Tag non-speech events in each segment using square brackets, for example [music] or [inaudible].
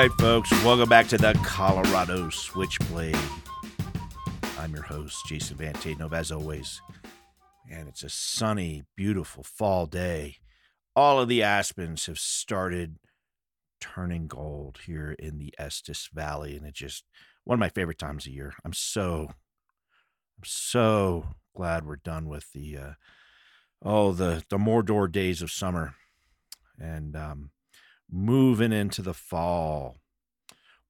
right, folks, welcome back to the Colorado Switchblade. I'm your host, Jason Van Tatenhove, as always. And it's a sunny, beautiful fall day. All of the aspens have started turning gold here in the Estes Valley, and it's just one of my favorite times of year. I'm so, I'm so glad we're done with the, uh, oh, the the Mordor days of summer, and um, moving into the fall.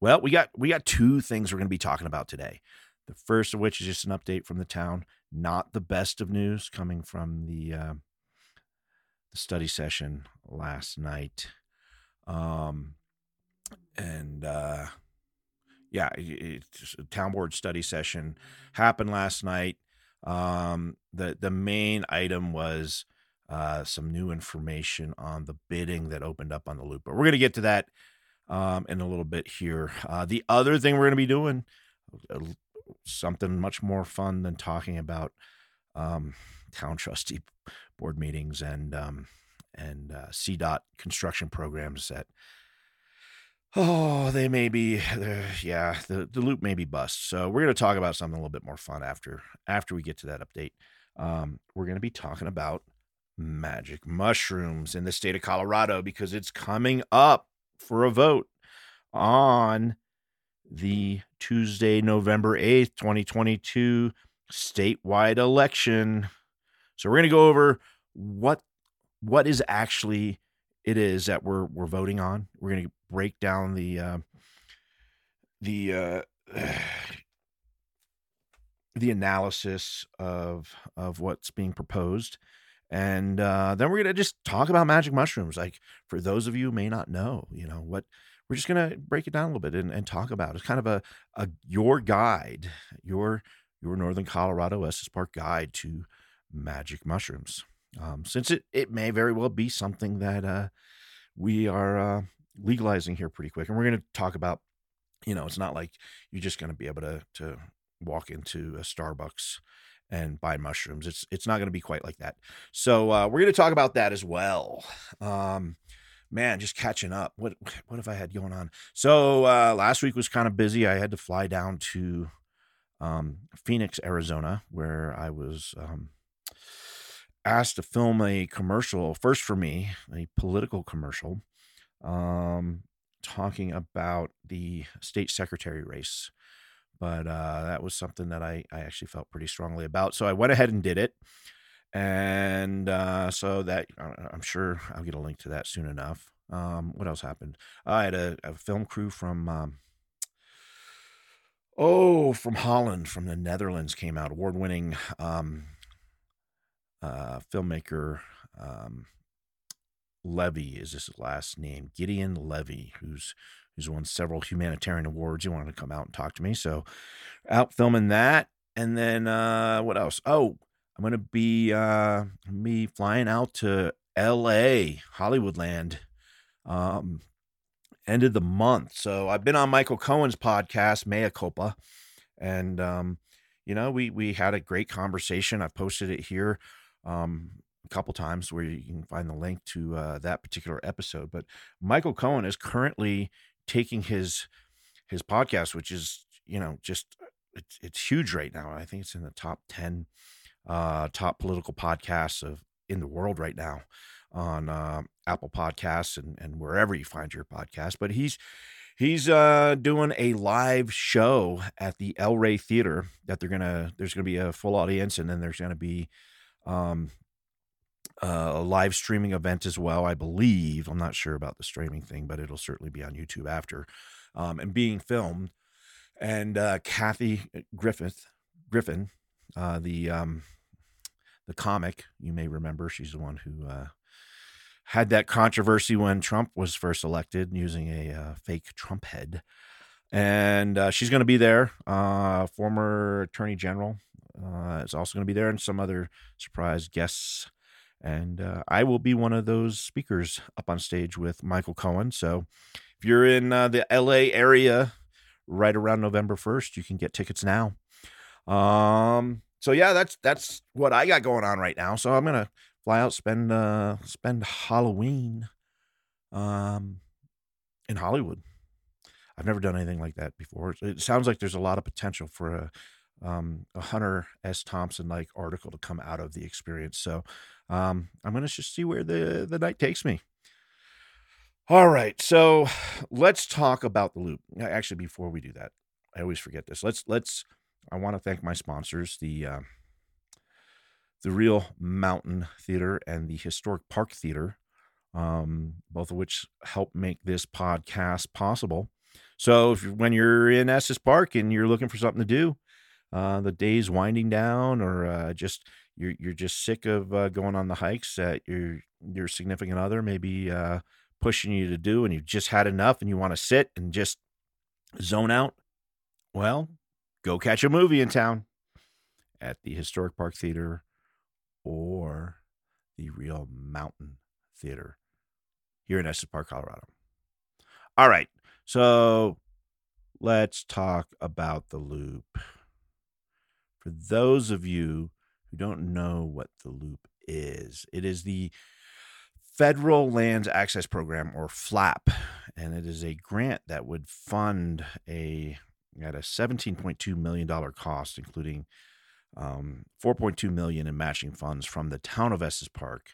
Well, we got we got two things we're going to be talking about today. The first of which is just an update from the town, not the best of news coming from the uh, the study session last night. Um, and uh, yeah, it, it's a town board study session happened last night. Um, the the main item was uh, some new information on the bidding that opened up on the loop. But we're going to get to that um, in a little bit here. Uh, the other thing we're going to be doing uh, something much more fun than talking about um, town trustee board meetings and um, and uh, CDOT construction programs that oh they may be yeah the, the loop may be bust so we're going to talk about something a little bit more fun after after we get to that update um, we're going to be talking about magic mushrooms in the state of colorado because it's coming up for a vote on the tuesday november 8th 2022 statewide election so we're going to go over what what is actually it is that we're we're voting on. We're going to break down the uh, the uh, [sighs] the analysis of of what's being proposed, and uh, then we're to just talk about magic mushrooms. Like for those of you who may not know, you know what we're just to break it down a little bit and, and talk about. It's kind of a a your guide, your your Northern Colorado Estes Park guide to magic mushrooms um, since it, it may very well be something that uh, we are uh, legalizing here pretty quick. And we're to talk about, you know, it's not like you're just going to be able to, to walk into a Starbucks and buy mushrooms. It's it's not going to be quite like that. So uh, we're going to talk about that as well. Um, man, just catching up. What [sighs] what have I had going on? So uh, last week was kind of busy. I had to fly down to um, Phoenix, Arizona, where I was um, asked to film a commercial first for me, a political commercial, um, talking about the state secretary race. But uh, that was something that I, I actually felt pretty strongly about. So I went ahead and did it. And uh, so that I'm sure I'll get a link to that soon enough. Um, what else happened? I had a, a film crew from, um, oh, from Holland, from the Netherlands came out, award winning um, uh, filmmaker um, Levy is his last name, Gideon Levy, who's who's won several humanitarian awards. He wanted to come out and talk to me, so out filming that, and then uh, what else? Oh, I'm gonna be uh, me flying out to L.A. Hollywoodland, um, end of the month. So I've been on Michael Cohen's podcast, Mea Culpa, and um, you know we we had a great conversation. I posted it here um, a couple times where you can find the link to uh, that particular episode. But Michael Cohen is currently taking his his podcast, which is you know just it's it's huge right now. I think it's in the top ten uh, top political podcasts of in the world right now on uh, Apple Podcasts and and wherever you find your podcast. But he's he's uh, doing a live show at the El Rey Theater that they're gonna there's gonna be a full audience and then there's gonna be um, uh, a live streaming event as well, I believe. I'm not sure about the streaming thing, but it'll certainly be on YouTube after um, and being filmed. And uh, Kathy Griffith, Griffin, uh, the um, the comic, you may remember, she's the one who uh, had that controversy when Trump was first elected using a uh, fake Trump head. And uh, she's going to be there. Uh, former Attorney General uh, is also going to be there, and some other surprise guests. And uh, I will be one of those speakers up on stage with Michael Cohen. So if you're in uh, the LA area right around November 1st, you can get tickets now. Um, so yeah, that's that's what I got going on right now. So I'm gonna fly out, spend uh spend Halloween um in Hollywood. I've never done anything like that before. It sounds like there's a lot of potential for a um, a Hunter S. Thompson like article to come out of the experience. So um, I'm going to just see where the the night takes me. All right, so let's talk about the loop. Actually, before we do that, I always forget this. Let's let's. I want to thank my sponsors, the uh, the Reel Mountain Theater and the Historic Park Theater, um, both of which help make this podcast possible. So, if when you're in Estes Park and you're looking for something to do, uh, the day's winding down, or uh, just you're you're just sick of uh, going on the hikes that your your significant other maybe uh, pushing you to do, and you've just had enough, and you want to sit and just zone out. Well, go catch a movie in town at the Historic Park Theater or the Reel Mountain Theater here in Estes Park, Colorado. All right, so let's talk about the loop. For those of you who don't know what the loop is, it is the Federal Lands Access Program or FLAP, and it is a grant that would fund a at a $17.2 million cost, including um, 4.2 million in matching funds from the town of Estes Park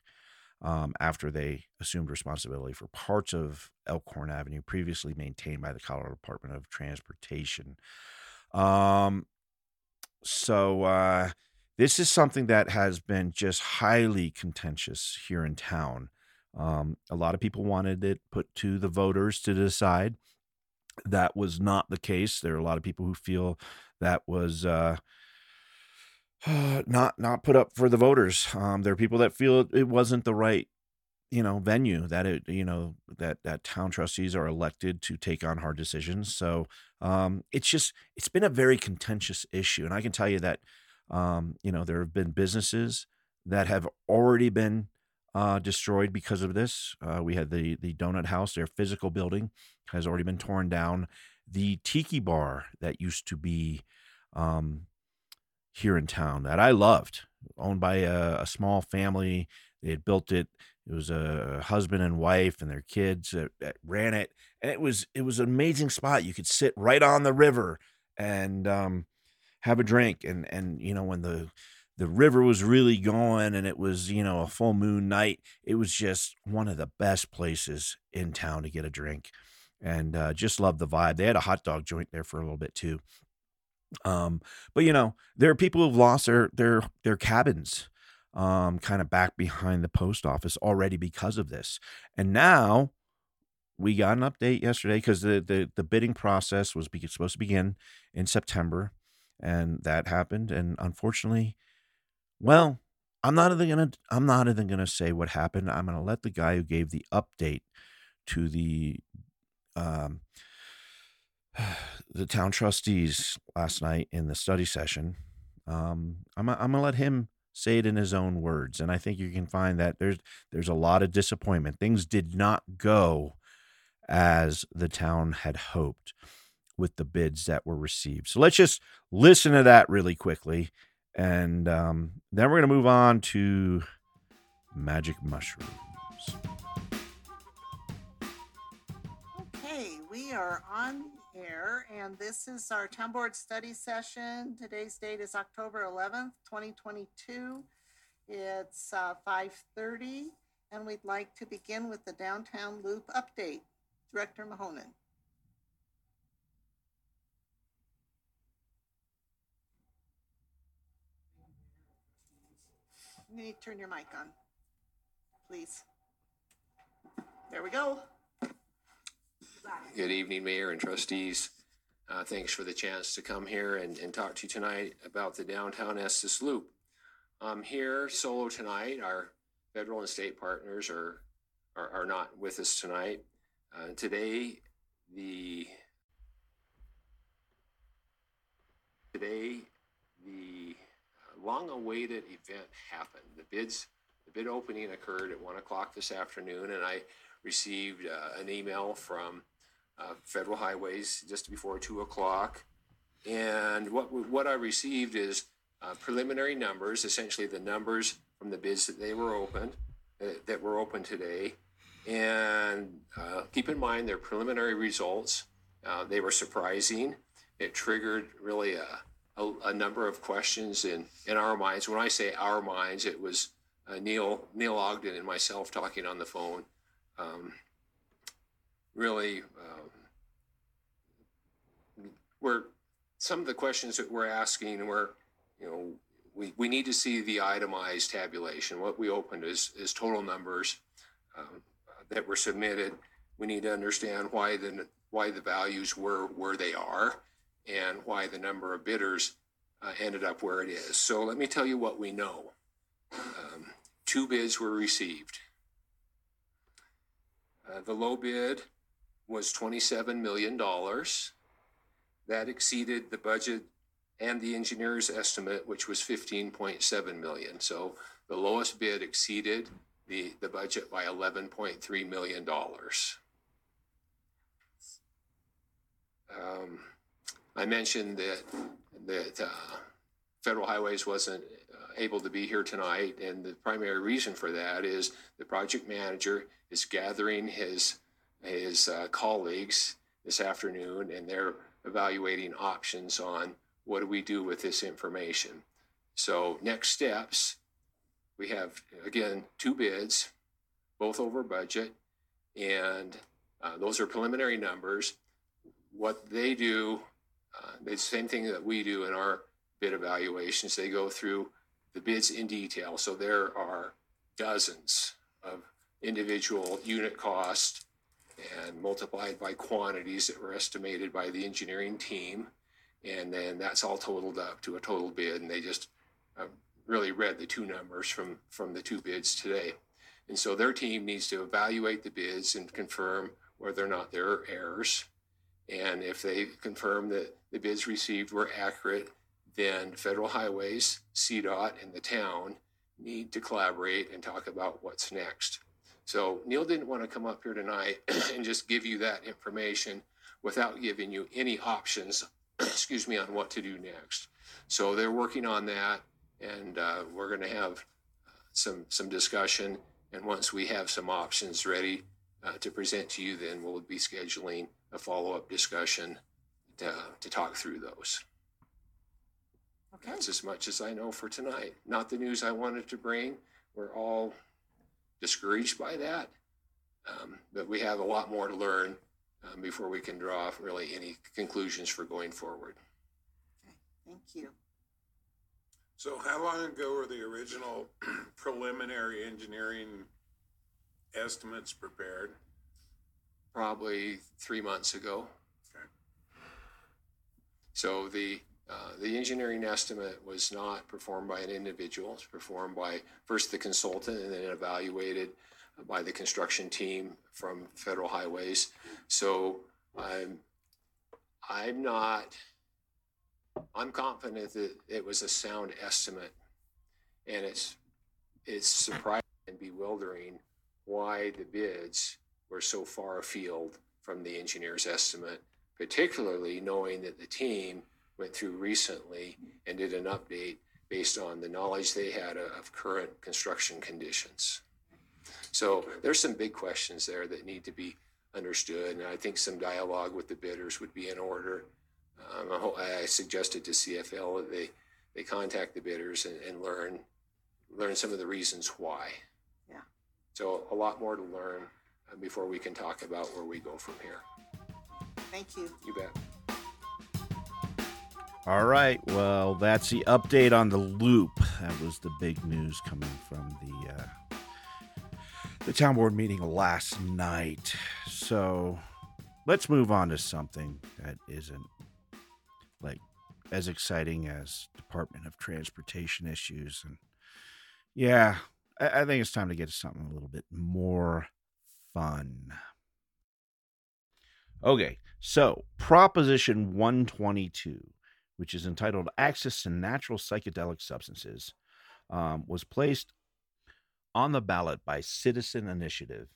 um, after they assumed responsibility for parts of Elkhorn Avenue previously maintained by the Colorado Department of Transportation. Um, so uh, this is something that has been just highly contentious here in town. Um, a lot of people wanted it put to the voters to decide. That was not the case. There are a lot of people who feel that was uh, [sighs] not not put up for the voters. Um, there are people that feel it wasn't the right you know venue that it you know that that town trustees are elected to take on hard decisions so um it's just it's been a very contentious issue and i can tell you that um you know there have been businesses that have already been uh destroyed because of this. Uh we had the the donut house their physical building has already been torn down. The tiki bar that used to be um here in town that i loved owned by a, a small family they had built it it was a husband and wife and their kids that, that, ran it, and it was it was an amazing spot. You could sit right on the river and um, have a drink, and and you know when the the river was really going and it was you know a full moon night, it was just one of the best places in town to get a drink, and uh, just loved the vibe. They had a hot dog joint there for a little bit too. Um, but you know there are people who've lost their their their cabins um, kind of back behind the post office already because of this. And now we got an update yesterday because the, the, the bidding process was be- supposed to begin in September, and that happened. And unfortunately, well, I'm not even gonna I'm not even gonna say what happened. I'm gonna let the guy who gave the update to the um, [sighs] the town trustees last night in the study session. Um, I'm I'm gonna let him say it in his own words and i think you can find that there's there's a lot of disappointment things did not go as the town had hoped with the bids that were received so let's just listen to that really quickly and um, then we're going to move on to magic mushrooms okay we are on air, and this is our town board study session. Today's date is October 11th, 2022. It's uh, 5:30, and we'd like to begin with the downtown loop update. Director Muhonen. You need to turn your mic on, please. There we go. Good evening, Mayor and trustees. Uh, thanks for the chance to come here and, and talk to you tonight about the downtown Estes Loop. I'm here solo tonight. Our federal and state partners are, are, are not with us tonight. Uh, today, the today the long-awaited event happened. The bids, the bid opening occurred at one o'clock this afternoon, and I received uh, an email from uh, Federal Highways just before two o'clock. And what, what I received is uh, preliminary numbers, essentially the numbers from the bids that they were opened, uh, that were open today. And uh, keep in mind their preliminary results. Uh, they were surprising. It triggered really a, a, a number of questions in, in our minds. When I say our minds, it was uh, Neil Neil Ogden and myself talking on the phone. Um, really, um, we're some of the questions that we're asking were, you know, we, we need to see the itemized tabulation. What we opened is is total numbers um, that were submitted. We need to understand why the why the values were where they are and why the number of bidders uh, ended up where it is. So let me tell you what we know. Um, two bids were received. Uh, the low bid was $27 million. That exceeded the budget and the engineer's estimate, which was 15.7 million. So the lowest bid exceeded the, the budget by $11.3 million. Um, I mentioned that, that, uh, Federal Highways wasn't uh, able to be here tonight, and the primary reason for that is the project manager is gathering his, his, uh, colleagues this afternoon, and they're evaluating options on what do we do with this information. So next steps, we have, again, two bids, both over budget, and, uh, those are preliminary numbers what they do, uh, the same thing that we do in our bid evaluations. They go through the bids in detail. So there are dozens of individual unit cost and multiplied by quantities that were estimated by the engineering team. And then that's all totaled up to a total bid. And they just uh, really read the two numbers from, from the two bids today. And so their team needs to evaluate the bids and confirm whether or not there are errors. And if they confirm that the bids received were accurate, then Federal Highways, CDOT, and the town need to collaborate and talk about what's next. So Neil didn't want to come up here tonight [clears throat] and just give you that information without giving you any options, [clears throat] excuse me, on what to do next. So they're working on that, and uh, we're going to have some some discussion. And once we have some options ready uh, to present to you, then we'll be scheduling a follow-up discussion to, to talk through those. Okay, That's as much as I know for tonight. Not the news I wanted to bring. We're all discouraged by that. Um, but we have a lot more to learn um, before we can draw really any conclusions for going forward. Okay, thank you. So how long ago were the original [clears throat] preliminary engineering estimates prepared? Probably three months ago. Okay. So the, uh, the engineering estimate was not performed by an individual. It's performed by first the consultant and then evaluated by the construction team from Federal Highways. So I'm, I'm not, I'm confident that it was a sound estimate. And it's, it's surprising and bewildering why the bids were so far afield from the engineer's estimate, particularly knowing that the team went through recently and did an update based on the knowledge they had of current construction conditions. So there's some big questions there that need to be understood, and I think some dialogue with the bidders would be in order. Um, I I suggested to CFL that they, they contact the bidders and, and learn, learn some of the reasons why. Yeah. So a lot more to learn uh, before we can talk about where we go from here. Thank you. You bet. All right. Well, that's the update on the loop. That was the big news coming from the uh, the town board meeting last night. So let's move on to something that isn't like as exciting as Department of Transportation issues. And yeah, I, I think it's time to get to something a little bit more fun. Okay, so Proposition 122 which is entitled Access to Natural Psychedelic Substances, um, was placed on the ballot by Citizen Initiative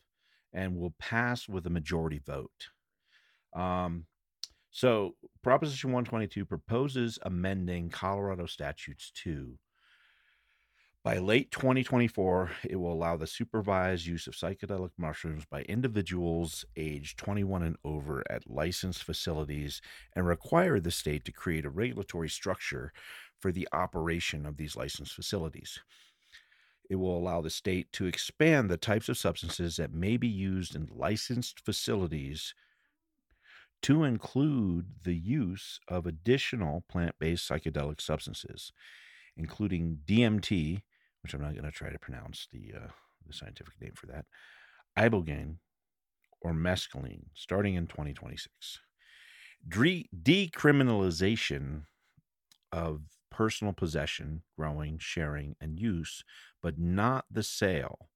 and will pass with a majority vote. Um, so, Proposition 122 proposes amending Colorado statutes to By late 2024, it will allow the supervised use of psychedelic mushrooms by individuals aged 21 and over at licensed facilities and require the state to create a regulatory structure for the operation of these licensed facilities. It will allow the state to expand the types of substances that may be used in licensed facilities to include the use of additional plant based psychedelic substances, including DMT, which I'm not going to try to pronounce the, uh, the scientific name for that, ibogaine, or mescaline, starting in 2026. De- decriminalization of personal possession, growing, sharing, and use, but not the sale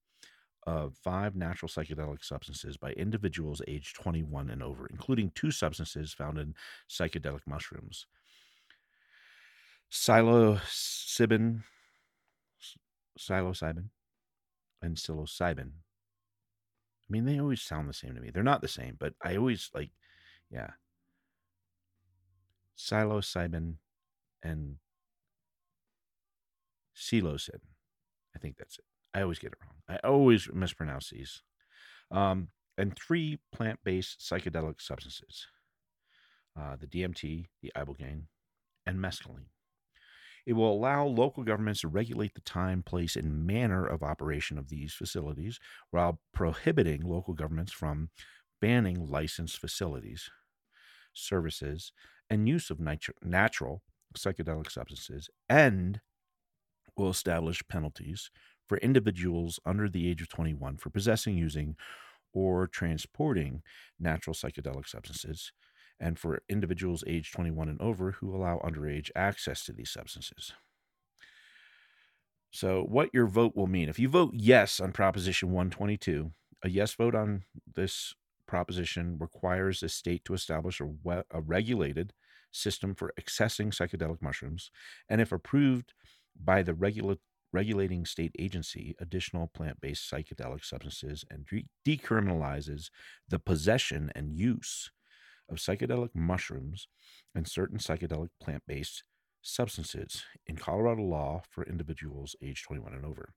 of five natural psychedelic substances by individuals aged 21 and over, including two substances found in psychedelic mushrooms psilocybin, psilocybin, and psilocybin. I mean, they always sound the same to me. They're not the same, but I always like, yeah. Psilocybin and psilocin. I think that's it. I always get it wrong. I always mispronounce these. Um, and three plant based psychedelic substances uh, the DMT, the ibogaine, and mescaline. It will allow local governments to regulate the time, place, and manner of operation of these facilities while prohibiting local governments from banning licensed facilities, services, and use of natu- natural psychedelic substances, and will establish penalties for individuals under the age of 21 for possessing, using, or transporting natural psychedelic substances, and for individuals age 21 and over who allow underage access to these substances. So, what your vote will mean if you vote yes on Proposition 122, a yes vote on this proposition requires the state to establish a, we- a regulated system for accessing psychedelic mushrooms, and if approved by the regula- regulating state agency, additional plant based psychedelic substances and de- decriminalizes the possession and use of psychedelic mushrooms and certain psychedelic plant based substances in Colorado law for individuals age 21 and over.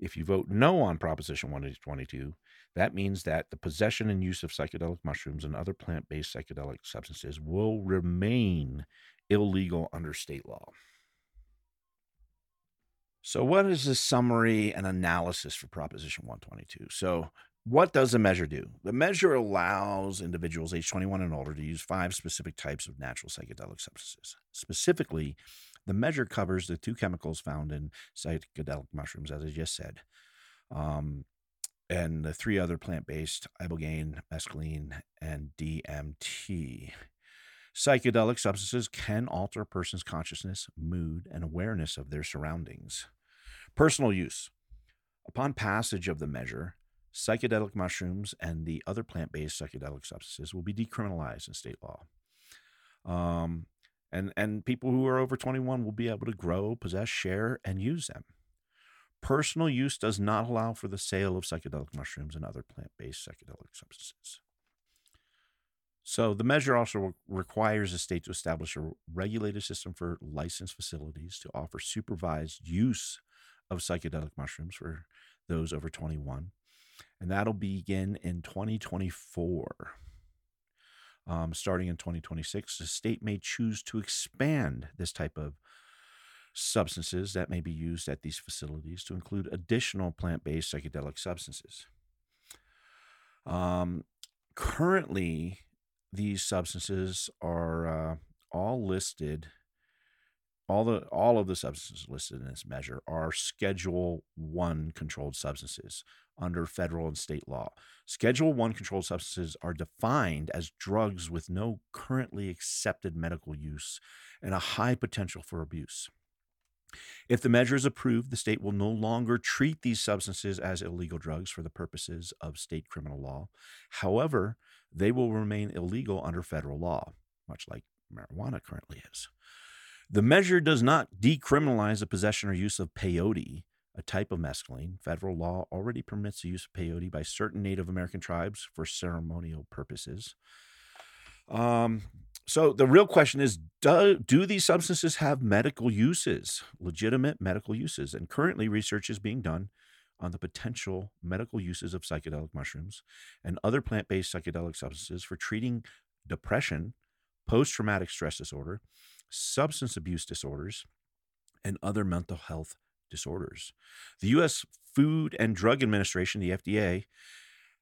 If you vote no on Proposition 122, that means that the possession and use of psychedelic mushrooms and other plant based psychedelic substances will remain illegal under state law. So, what is the summary and analysis for Proposition 122? So, what does the measure do? The measure allows individuals age 21 and older to use five specific types of natural psychedelic substances. Specifically, the measure covers the two chemicals found in psychedelic mushrooms, as I just said, um, and the three other plant based ibogaine, mescaline, and DMT. Psychedelic substances can alter a person's consciousness, mood, and awareness of their surroundings. Personal use. Upon passage of the measure, psychedelic mushrooms and the other plant based psychedelic substances will be decriminalized in state law. Um, and, and people who are over 21 will be able to grow, possess, share, and use them. Personal use does not allow for the sale of psychedelic mushrooms and other plant based psychedelic substances. So the measure also requires the state to establish a regulated system for licensed facilities to offer supervised use of psychedelic mushrooms for those over 21. And that'll begin in 2024. Um, starting in 2026, the state may choose to expand this type of substances that may be used at these facilities to include additional plant based psychedelic substances. Um, currently, these substances are uh, all listed all the all of the substances listed in this measure are schedule 1 controlled substances under federal and state law schedule 1 controlled substances are defined as drugs with no currently accepted medical use and a high potential for abuse if the measure is approved, the state will no longer treat these substances as illegal drugs for the purposes of state criminal law. However, they will remain illegal under federal law, much like marijuana currently is. The measure does not decriminalize the possession or use of peyote, a type of mescaline. Federal law already permits the use of peyote by certain Native American tribes for ceremonial purposes. Um, so the real question is do, do these substances have medical uses, legitimate medical uses? And currently, research is being done on the potential medical uses of psychedelic mushrooms and other plant based psychedelic substances for treating depression, post traumatic stress disorder, substance abuse disorders, and other mental health disorders. The U.S. Food and Drug Administration, the FDA,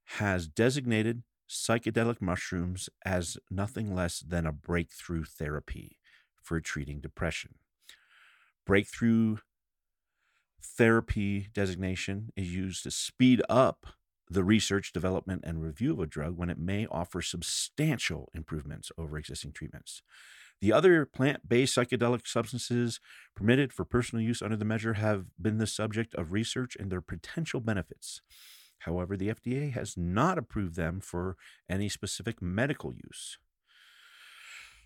has designated psychedelic mushrooms as nothing less than a breakthrough therapy for treating depression. Breakthrough therapy designation is used to speed up the research, development, and review of a drug when it may offer substantial improvements over existing treatments. The other plant based psychedelic substances permitted for personal use under the measure have been the subject of research and their potential benefits. However, the FDA has not approved them for any specific medical use.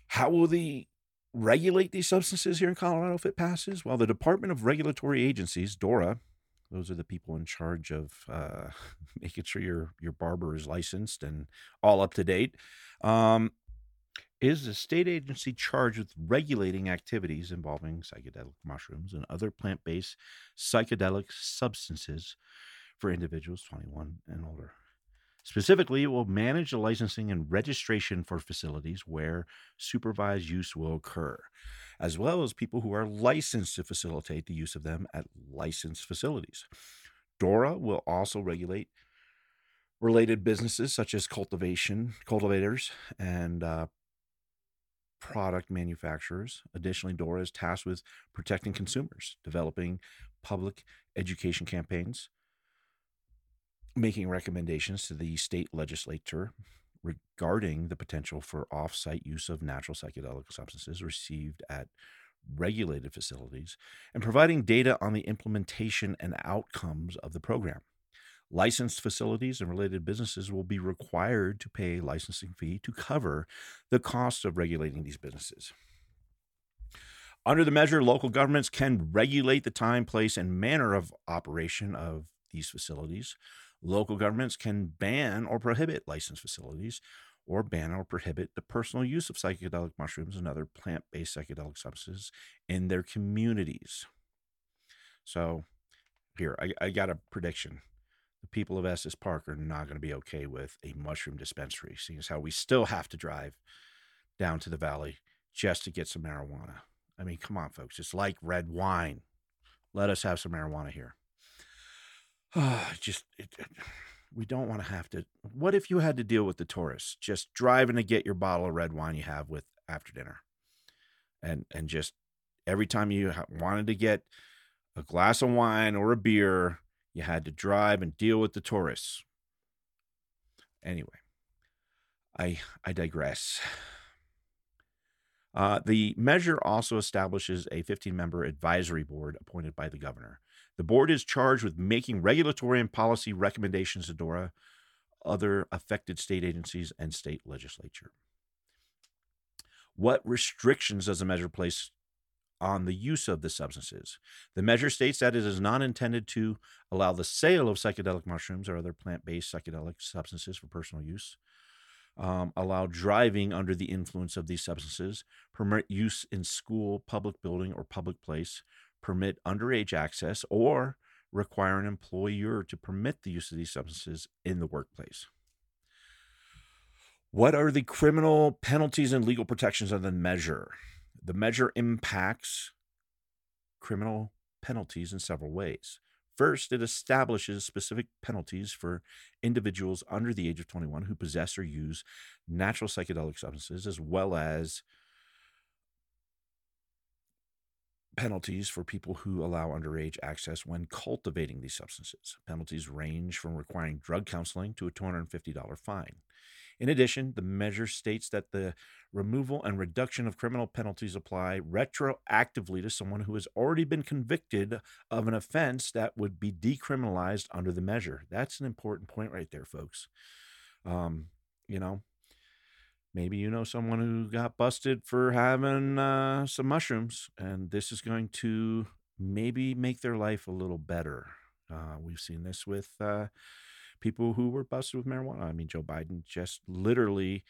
How will the regulate these substances here in Colorado if it passes? Well, the Department of Regulatory Agencies, DORA, those are the people in charge of uh, [laughs] making sure your your barber is licensed and all up to date. Um, is the state agency charged with regulating activities involving psychedelic mushrooms and other plant-based psychedelic substances for individuals 21 and older. Specifically, it will manage the licensing and registration for facilities where supervised use will occur, as well as people who are licensed to facilitate the use of them at licensed facilities. DORA will also regulate related businesses such as cultivation, cultivators, and uh, product manufacturers. Additionally, DORA is tasked with protecting consumers, developing public education campaigns, making recommendations to the state legislature regarding the potential for off-site use of natural psychedelic substances received at regulated facilities and providing data on the implementation and outcomes of the program. Licensed facilities and related businesses will be required to pay a licensing fee to cover the cost of regulating these businesses. Under the measure, local governments can regulate the time, place, and manner of operation of these facilities Local governments can ban or prohibit licensed facilities or ban or prohibit the personal use of psychedelic mushrooms and other plant based psychedelic substances in their communities. So, here, I, I, got a prediction. The people of Estes Park are not going to be okay with a mushroom dispensary, seeing as how we still have to drive down to the valley just to get some marijuana. I mean, come on, folks. It's like red wine. Let us have some marijuana here. Oh, just it, it, we don't want to have to. What if you had to deal with the tourists just driving to get your bottle of red wine you have with after dinner, and and just every time you wanted to get a glass of wine or a beer, you had to drive and deal with the tourists. Anyway, I I digress. Uh, the measure also establishes a 15 member advisory board appointed by the governor. The board is charged with making regulatory and policy recommendations to DORA, other affected state agencies, and state legislature. What restrictions does the measure place on the use of the substances? The measure states that it is not intended to allow the sale of psychedelic mushrooms or other plant based psychedelic substances for personal use. Um, allow driving under the influence of these substances, permit use in school, public building, or public place, permit underage access, or require an employer to permit the use of these substances in the workplace. What are the criminal penalties and legal protections of the measure? The measure impacts criminal penalties in several ways. First, it establishes specific penalties for individuals under the age of 21 who possess or use natural psychedelic substances, as well as penalties for people who allow underage access when cultivating these substances. Penalties range from requiring drug counseling to a $250 fine. In addition, the measure states that the removal and reduction of criminal penalties apply retroactively to someone who has already been convicted of an offense that would be decriminalized under the measure. That's an important point right there, folks. Um, you know, maybe you know someone who got busted for having uh, some mushrooms, and this is going to maybe make their life a little better. Uh, we've seen this with uh, people who were busted with marijuana. I mean, Joe Biden just literally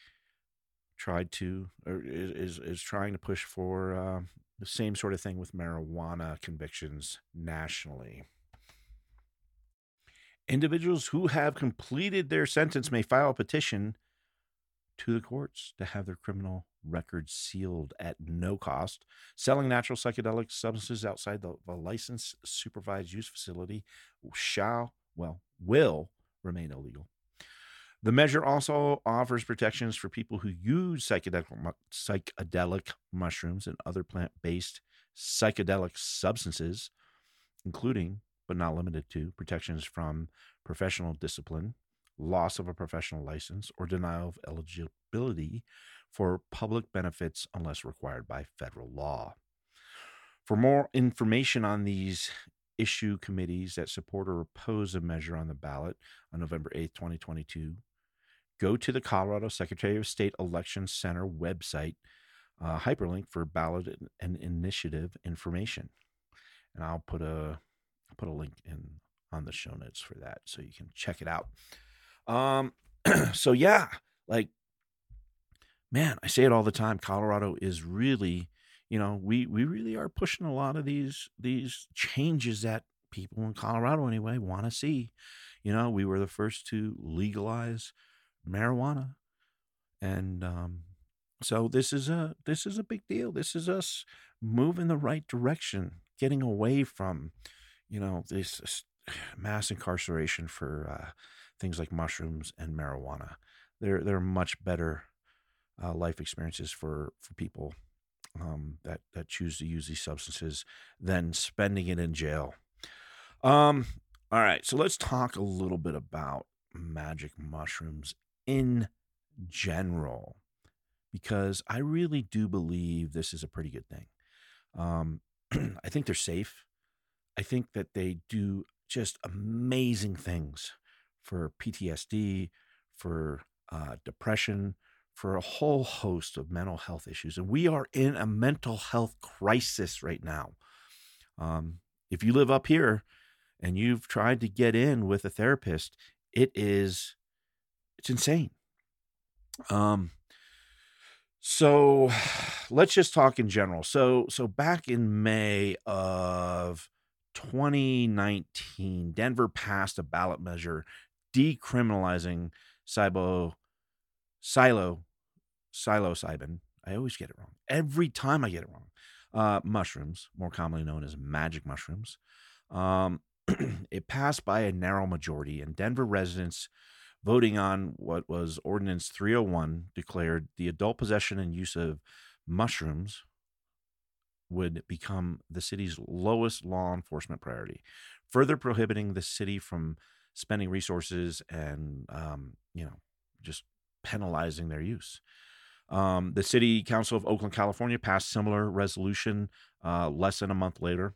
tried to or is is trying to push for uh, the same sort of thing with marijuana convictions nationally. Individuals who have completed their sentence may file a petition to the courts to have their criminal records sealed at no cost. Selling natural psychedelic substances outside the, the licensed supervised use facility shall, well, will remain illegal. The measure also offers protections for people who use psychedelic, psychedelic mushrooms and other plant based psychedelic substances, including, but not limited to, protections from professional discipline, loss of a professional license, or denial of eligibility for public benefits unless required by federal law. For more information on these issue committees that support or oppose a measure on the ballot on November 8, 2022, go to the Colorado Secretary of State Election Center website, uh, hyperlink for ballot and initiative information. And I'll put a put a link in on the show notes for that so you can check it out. Um, [clears throat] so yeah, like, man, I say it all the time. Colorado is really, you know, we we really are pushing a lot of these these changes that people in Colorado anyway want to see. You know, we were the first to legalize marijuana, and um, so this is a this is a big deal. This is us moving the right direction, getting away from, you know, this [sighs] mass incarceration for uh, things like mushrooms and marijuana. They're they're much better uh, life experiences for for people um, that that choose to use these substances than spending it in jail. Um, all right, so let's talk a little bit about magic mushrooms in general, because I really do believe this is a pretty good thing. Um, [clears throat] I think they're safe. I think that they do just amazing things for PTSD, for uh, depression, for a whole host of mental health issues. And we are in a mental health crisis right now. Um, if you live up here and you've tried to get in with a therapist, it is it's insane. Um, so [sighs] let's just talk in general. So so back in May of 2019, Denver passed a ballot measure decriminalizing cybo, silo, psilocybin. I always get it wrong. Every time I get it wrong. Uh, mushrooms, more commonly known as magic mushrooms. Um, [clears throat] it passed by a narrow majority, and Denver residents voting on what was Ordinance 301 declared the adult possession and use of mushrooms would become the city's lowest law enforcement priority, further prohibiting the city from spending resources and um, you know just penalizing their use. Um, the City Council of Oakland, California, passed similar resolution uh, less than a month later,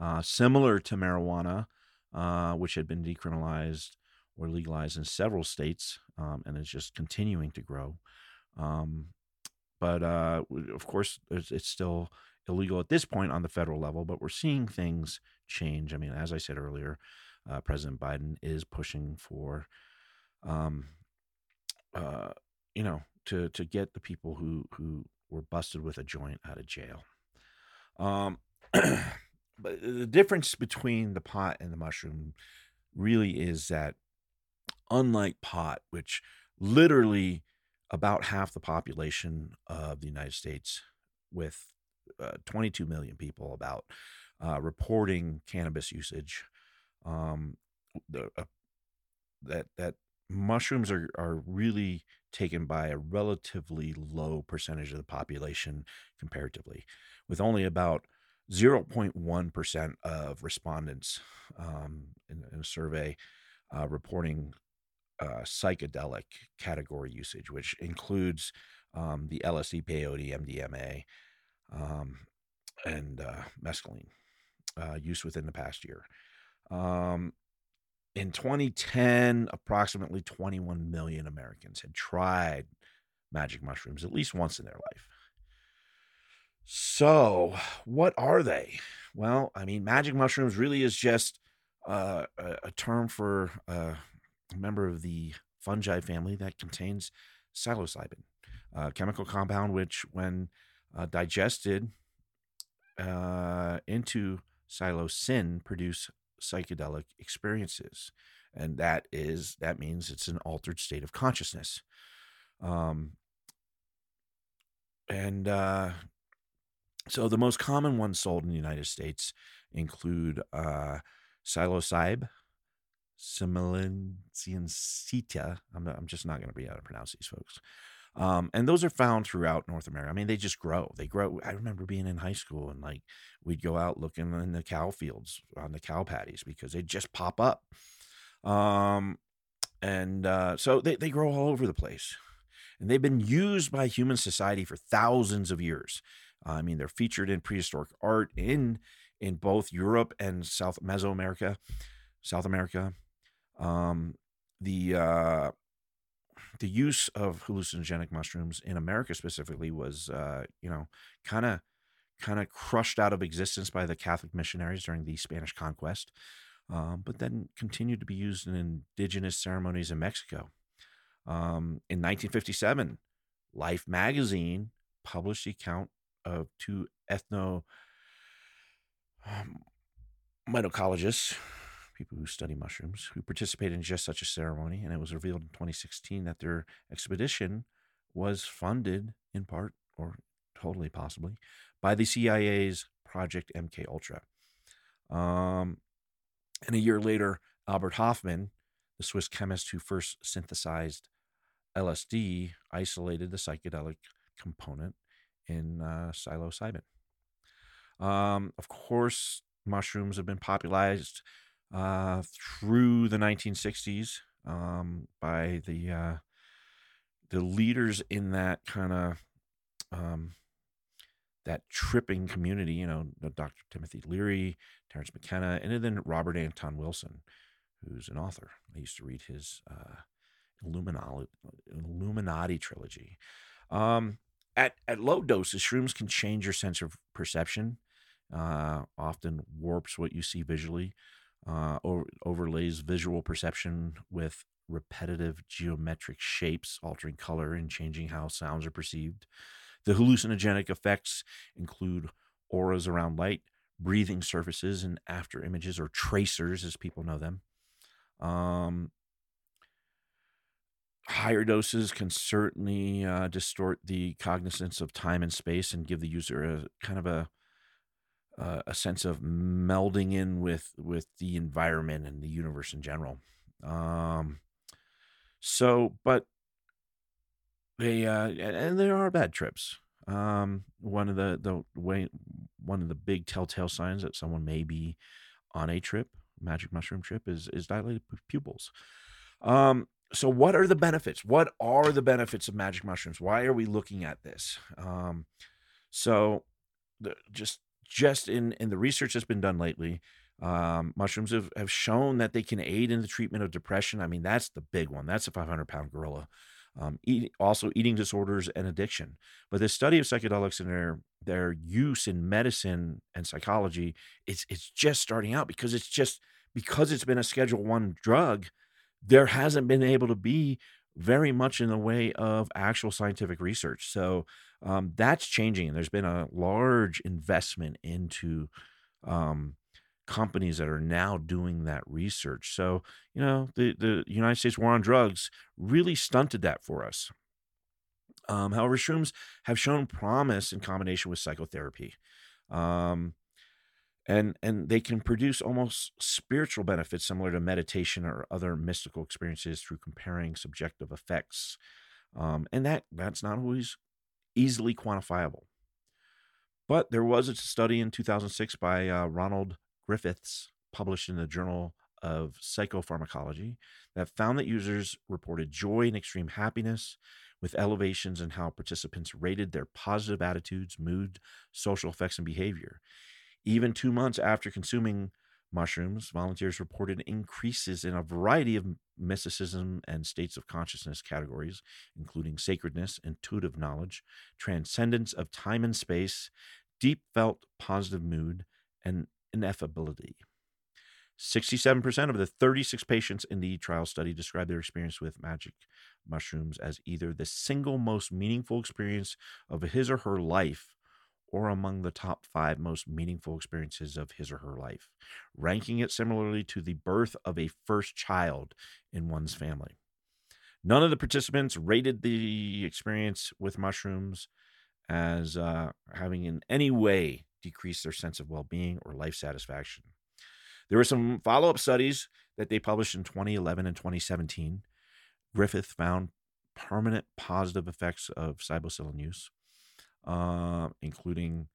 uh, similar to marijuana, uh, which had been decriminalized or legalized in several states, um, and is just continuing to grow. Um, but uh, of course, it's still illegal at this point on the federal level. But we're seeing things change. I mean, as I said earlier, uh, President Biden is pushing for, um, uh, you know, to to get the people who who were busted with a joint out of jail. Um, [clears throat] but the difference between the pot and the mushroom really is that, unlike pot, which literally about half the population of the United States, with uh, 22 million people, about uh, reporting cannabis usage um, the, uh, that that mushrooms are are really taken by a relatively low percentage of the population comparatively, with only about 0.1% of respondents um, in, in, a survey uh, reporting uh, psychedelic category usage, which includes um, the LSD, peyote, MDMA, um, and uh, mescaline uh, use within the past year. Um, in 2010, approximately 21 million Americans had tried magic mushrooms at least once in their life. So, what are they? Well, I mean, magic mushrooms really is just uh, a, term for uh, a member of the fungi family that contains psilocybin. a chemical compound which, when uh, digested uh, into psilocin, produce psychedelic experiences, and that is that means it's an altered state of consciousness. Um, and uh, so the most common ones sold in the United States include uh, psilocybe, semilanceata. I'm, not, I'm just not going to be able to pronounce these folks. Um, and those are found throughout North America. I mean, they just grow. They grow. I remember being in high school and like we'd go out looking in the cow fields on the cow patties because they just pop up. Um, and uh, so they, they grow all over the place. And they've been used by human society for thousands of years. I mean, they're featured in prehistoric art in in both Europe and South Mesoamerica, South America. Um, the uh, the use of hallucinogenic mushrooms in America specifically was, uh, you know, kind of kind of crushed out of existence by the Catholic missionaries during the Spanish conquest, um, but then continued to be used in indigenous ceremonies in Mexico. Um, in 1957, Life magazine published the account of two ethno um, mycologists, people who study mushrooms, who participated in just such a ceremony. And it was revealed in 2016 that their expedition was funded in part or totally possibly by the CIA's Project MK Ultra. Um, and a year later, Albert Hofmann, the Swiss chemist who first synthesized LSD, isolated the psychedelic component in uh, psilocybin. Um, of course, mushrooms have been popularized uh, through the 1960s um, by the uh, the leaders in that kind of um, that tripping community. You know, Dr. Timothy Leary, Terence McKenna, and then Robert Anton Wilson, who's an author. I used to read his uh, Illuminati, Illuminati trilogy. Um, at at low doses, shrooms can change your sense of perception. Uh, often warps what you see visually, uh, overlays visual perception with repetitive geometric shapes, altering color and changing how sounds are perceived. The hallucinogenic effects include auras around light, breathing surfaces, and after images or tracers, as people know them. Um, higher doses can certainly uh, distort the cognizance of time and space and give the user a kind of a uh, a sense of melding in with with the environment and the universe in general. Um, so, but they uh, and there are bad trips. Um, one of the the way one of the big telltale signs that someone may be on a trip, magic mushroom trip, is is dilated pupils. Um, so what are the benefits what are the benefits of magic mushrooms why are we looking at this um, so the, just just in in the research that's been done lately um, mushrooms have, have shown that they can aid in the treatment of depression. I mean that's the big one. That's a 500 pound gorilla. Um, eat, also eating disorders and addiction. But the study of psychedelics and their their use in medicine and psychology it's it's just starting out because it's just because it's been a schedule one drug there hasn't been able to be very much in the way of actual scientific research. So um, that's changing. And there's been a large investment into um, companies that are now doing that research. So, you know, the, the United States war on drugs really stunted that for us. Um, however, shrooms have shown promise in combination with psychotherapy. Um, and and they can produce almost spiritual benefits similar to meditation or other mystical experiences through comparing subjective effects um, and that that's not always easily quantifiable. But there was a study in 2006 by uh, ronald griffiths published in the journal of psychopharmacology that found that users reported joy and extreme happiness with elevations in how participants rated their positive attitudes mood social effects and behavior. Even two months after consuming mushrooms, volunteers reported increases in a variety of mysticism and states of consciousness categories, including sacredness, intuitive knowledge, transcendence of time and space, deep felt positive mood, and ineffability. 67% of the 36 patients in the trial study described their experience with magic mushrooms as either the single most meaningful experience of his or her life or among the top five most meaningful experiences of his or her life, ranking it similarly to the birth of a first child in one's family. None of the participants rated the experience with mushrooms as uh, having in any way decreased their sense of well being or life satisfaction. There were some follow up studies that they published in 2011 and 2017. Griffith found permanent positive effects of psilocybin use, uh, including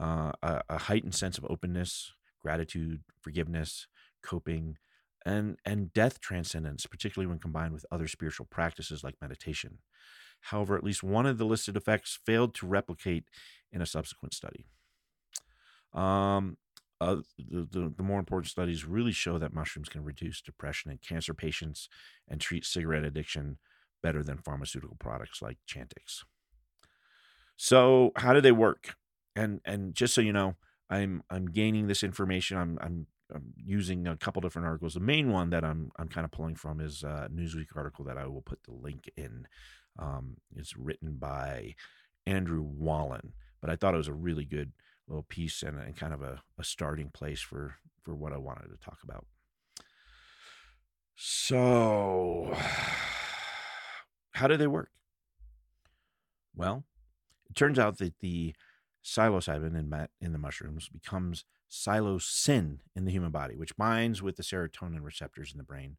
uh, a, a heightened sense of openness, gratitude, forgiveness, coping, and and death transcendence, particularly when combined with other spiritual practices like meditation. However, at least one of the listed effects failed to replicate in a subsequent study. Um, uh, the, the, the more important studies really show that mushrooms can reduce depression in cancer patients and treat cigarette addiction better than pharmaceutical products like Chantix. So, how do they work? And and just so you know, I'm I'm gaining this information. I'm I'm I'm using a couple different articles. The main one that I'm I'm kind of pulling from is a Newsweek article that I will put the link in. Um, it's written by Andrew Whalen, but I thought it was a really good little piece and, and kind of a, a starting place for for what I wanted to talk about. So, [sighs] how do they work? Well, it turns out that the psilocybin in, in the mushrooms becomes psilocin in the human body, which binds with the serotonin receptors in the brain,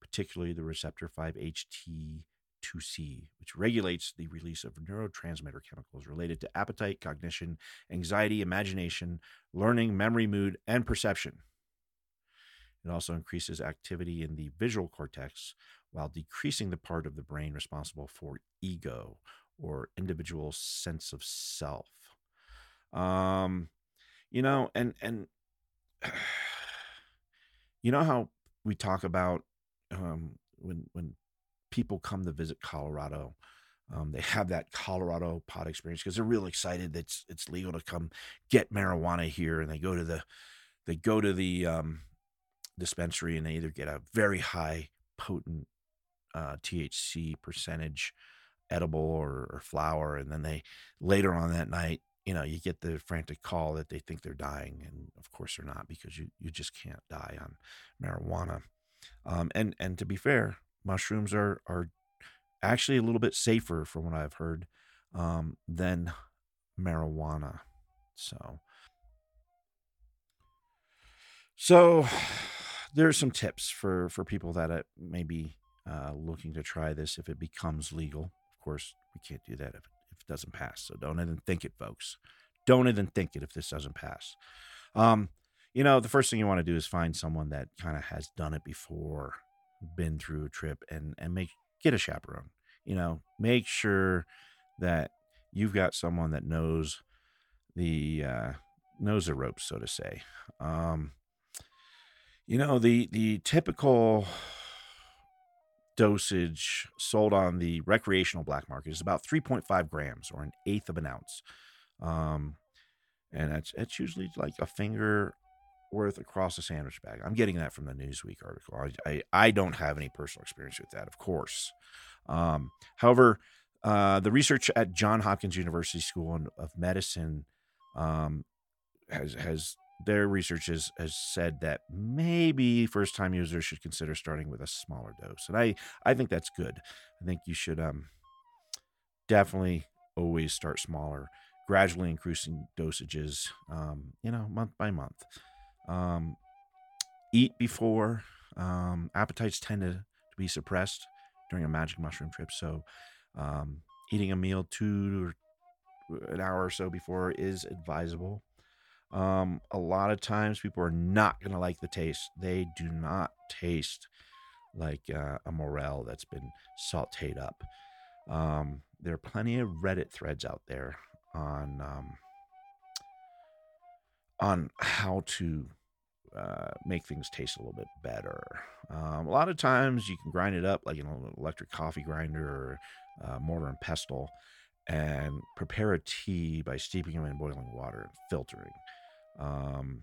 particularly the receptor 5-HT 2C, which regulates the release of neurotransmitter chemicals related to appetite, cognition, anxiety, imagination, learning, memory, mood, and perception. It also increases activity in the visual cortex while decreasing the part of the brain responsible for ego or individual sense of self. Um, you know, and and [sighs] you know how we talk about um, when when people come to visit Colorado. Um, they have that Colorado pot experience because they're real excited that it's, it's legal to come get marijuana here, and they go to the they go to the um, dispensary and they either get a very high potent uh, THC percentage edible or, or flower, and then they later on that night, you know, you get the frantic call that they think they're dying, and of course they're not because you you just can't die on marijuana. Um, and and to be fair, mushrooms are are actually a little bit safer from what I've heard um, than marijuana. So, so there's some tips for for people that uh, may be uh, looking to try this if it becomes legal. Course, we can't do that if, if it doesn't pass. So don't even think it, folks. Don't even think it if this doesn't pass. Um, you know, the first thing you want to do is find someone that kind of has done it before been through a trip and and make get a chaperone you know make sure that you've got someone that knows the uh knows the ropes so to say um you know the the typical dosage sold on the recreational black market is about 3.5 grams or an eighth of an ounce um and that's it's usually like a finger worth across a sandwich bag. I'm getting that from the Newsweek article. I, I, I don't have any personal experience with that, of course. Um, however, uh, the research at John Hopkins University School of Medicine um, has has their research has, has said that maybe first time users should consider starting with a smaller dose, and I I think that's good. I think you should um definitely always start smaller, gradually increasing dosages, um, you know, month by month. Um, eat before. Um, appetites tend to, to be suppressed during a magic mushroom trip. So, um, eating a meal two or an hour or so before is advisable. Um, a lot of times people are not going to like the taste. They do not taste like uh, a morel that's been sauteed up. Um, there are plenty of Reddit threads out there on um, on how to uh, make things taste a little bit better. Um, a lot of times you can grind it up like an electric coffee grinder or uh, mortar and pestle and prepare a tea by steeping them in boiling water and filtering. Um,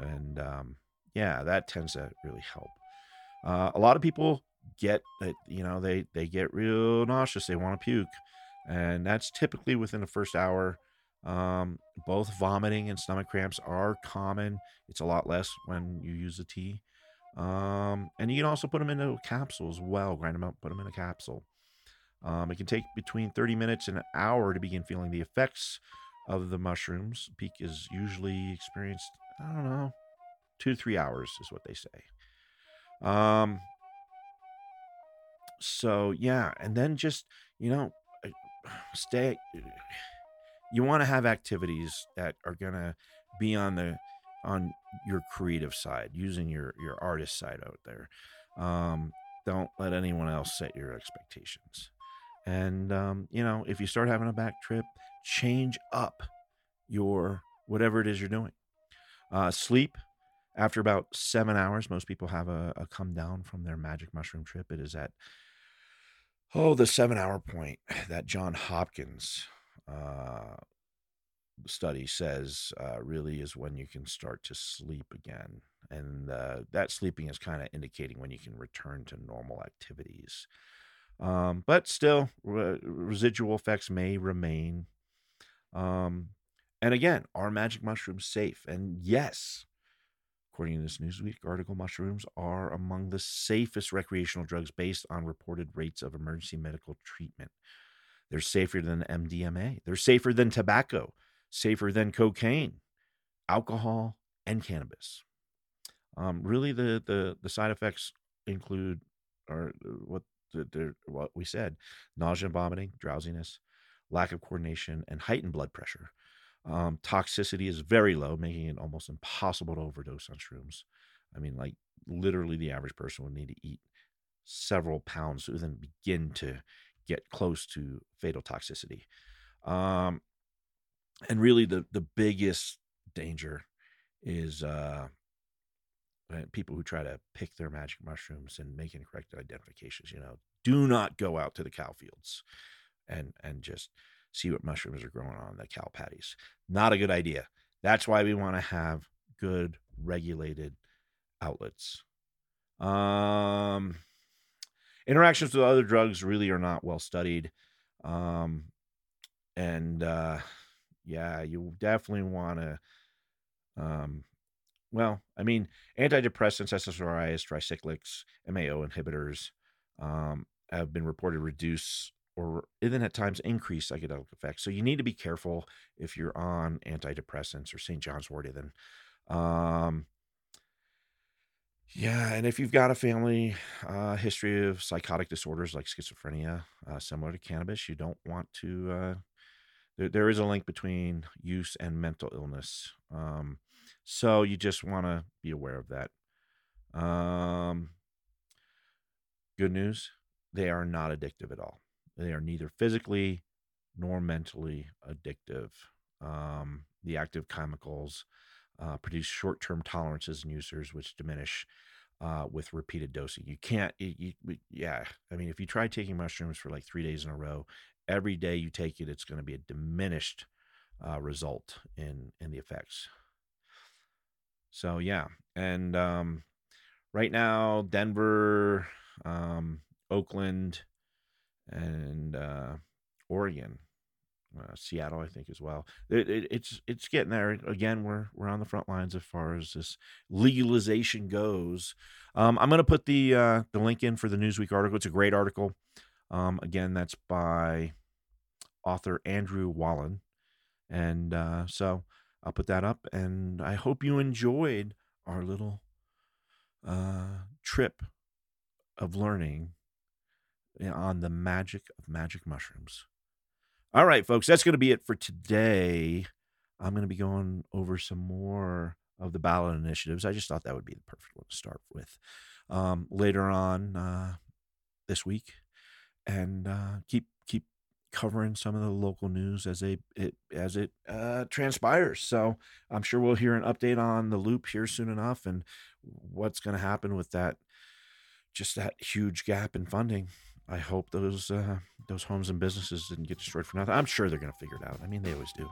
and um, yeah, that tends to really help. Uh, a lot of people get that, you know, they they get real nauseous, they want to puke, and that's typically within the first hour. Um, both vomiting and stomach cramps are common. It's a lot less when you use the tea. Um, and you can also put them into a capsule as well. Grind them up, put them in a capsule. Um, it can take between 30 minutes and an hour to begin feeling the effects of the mushrooms. Peak is usually experienced, I don't know, two to three hours is what they say. Um, so yeah, and then just you know, uh, stay. You want to have activities that are gonna be on the on your creative side, using your your artist side out there. Um, don't let anyone else set your expectations. And um, you know, if you start having a back trip, change up your whatever it is you're doing. Uh, sleep after about seven hours. Most people have a, a come down from their magic mushroom trip. It is at oh the seven hour point [sighs] that John Hopkins uh, study says uh, really is when you can start to sleep again. And uh, that sleeping is kind of indicating when you can return to normal activities. Um, but still, re- residual effects may remain. Um, and again, are magic mushrooms safe? And yes, according to this Newsweek article, mushrooms are among the safest recreational drugs based on reported rates of emergency medical treatment. They're safer than MDMA. They're safer than tobacco, safer than cocaine, alcohol, and cannabis. Um, really, the, the the side effects include, or what the, what we said, nausea and vomiting, drowsiness, lack of coordination, and heightened blood pressure. Um, toxicity is very low, making it almost impossible to overdose on shrooms. I mean, like literally, the average person would need to eat several pounds to then begin to get close to fatal toxicity. Um, and really, the the biggest danger is uh, people who try to pick their magic mushrooms and make incorrect identifications. You know, do not go out to the cow fields and and just see what mushrooms are growing on the cow patties. Not a good idea. That's why we want to have good regulated outlets. Um, interactions with other drugs really are not well studied. Um, and uh, yeah, you definitely want to. Um, well, I mean, antidepressants, SSRIs, tricyclics, MAO inhibitors um, have been reported reduce or even at times increase psychedelic effects. So you need to be careful if you're on antidepressants or St. John's wort even. Um, yeah, and if you've got a family uh, history of psychotic disorders like schizophrenia, uh, similar to cannabis, you don't want to. Uh, there, there is a link between use and mental illness. Um, so you just want to be aware of that. Um, good news they are not addictive at all. They are neither physically nor mentally addictive. Um, the active chemicals uh, produce short term tolerances in users, which diminish uh, with repeated dosing. You can't, you, you, yeah. I mean, if you try taking mushrooms for like three days in a row, every day you take it, it's going to be a diminished uh, result in in the effects. So yeah, and um, right now Denver, um, Oakland, and uh, Oregon, uh, Seattle, I think as well. It, it, it's it's getting there. Again, we're we're on the front lines as far as this legalization goes. Um, I'm going to put the uh, the link in for the Newsweek article. It's a great article. Um, again, that's by author Andrew Whalen, and uh, so I'll put that up. And I hope you enjoyed our little uh, trip of learning on the magic of magic mushrooms. All right, folks, that's going to be it for today. I'm going to be going over some more of the ballot initiatives. I just thought that would be the perfect one to start with um, later on uh, this week, and uh, keep keep covering some of the local news as they it as it uh, transpires. So I'm sure we'll hear an update on the loop here soon enough, and what's going to happen with that just that huge gap in funding I hope those uh, those homes and businesses didn't get destroyed for nothing. I'm sure they're going to figure it out. I mean, they always do.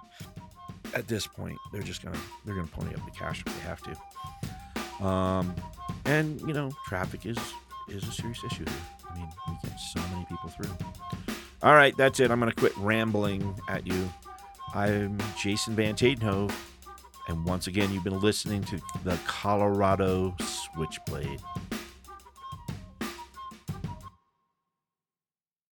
At this point, they're just going to they're going to pony up the cash if they have to. Um, and you know, traffic is is a serious issue. I mean, we get so many people through. All right, that's it. I'm going to quit rambling at you. I'm Jason Van Tatenhove, and once again, you've been listening to the Colorado Switchblade.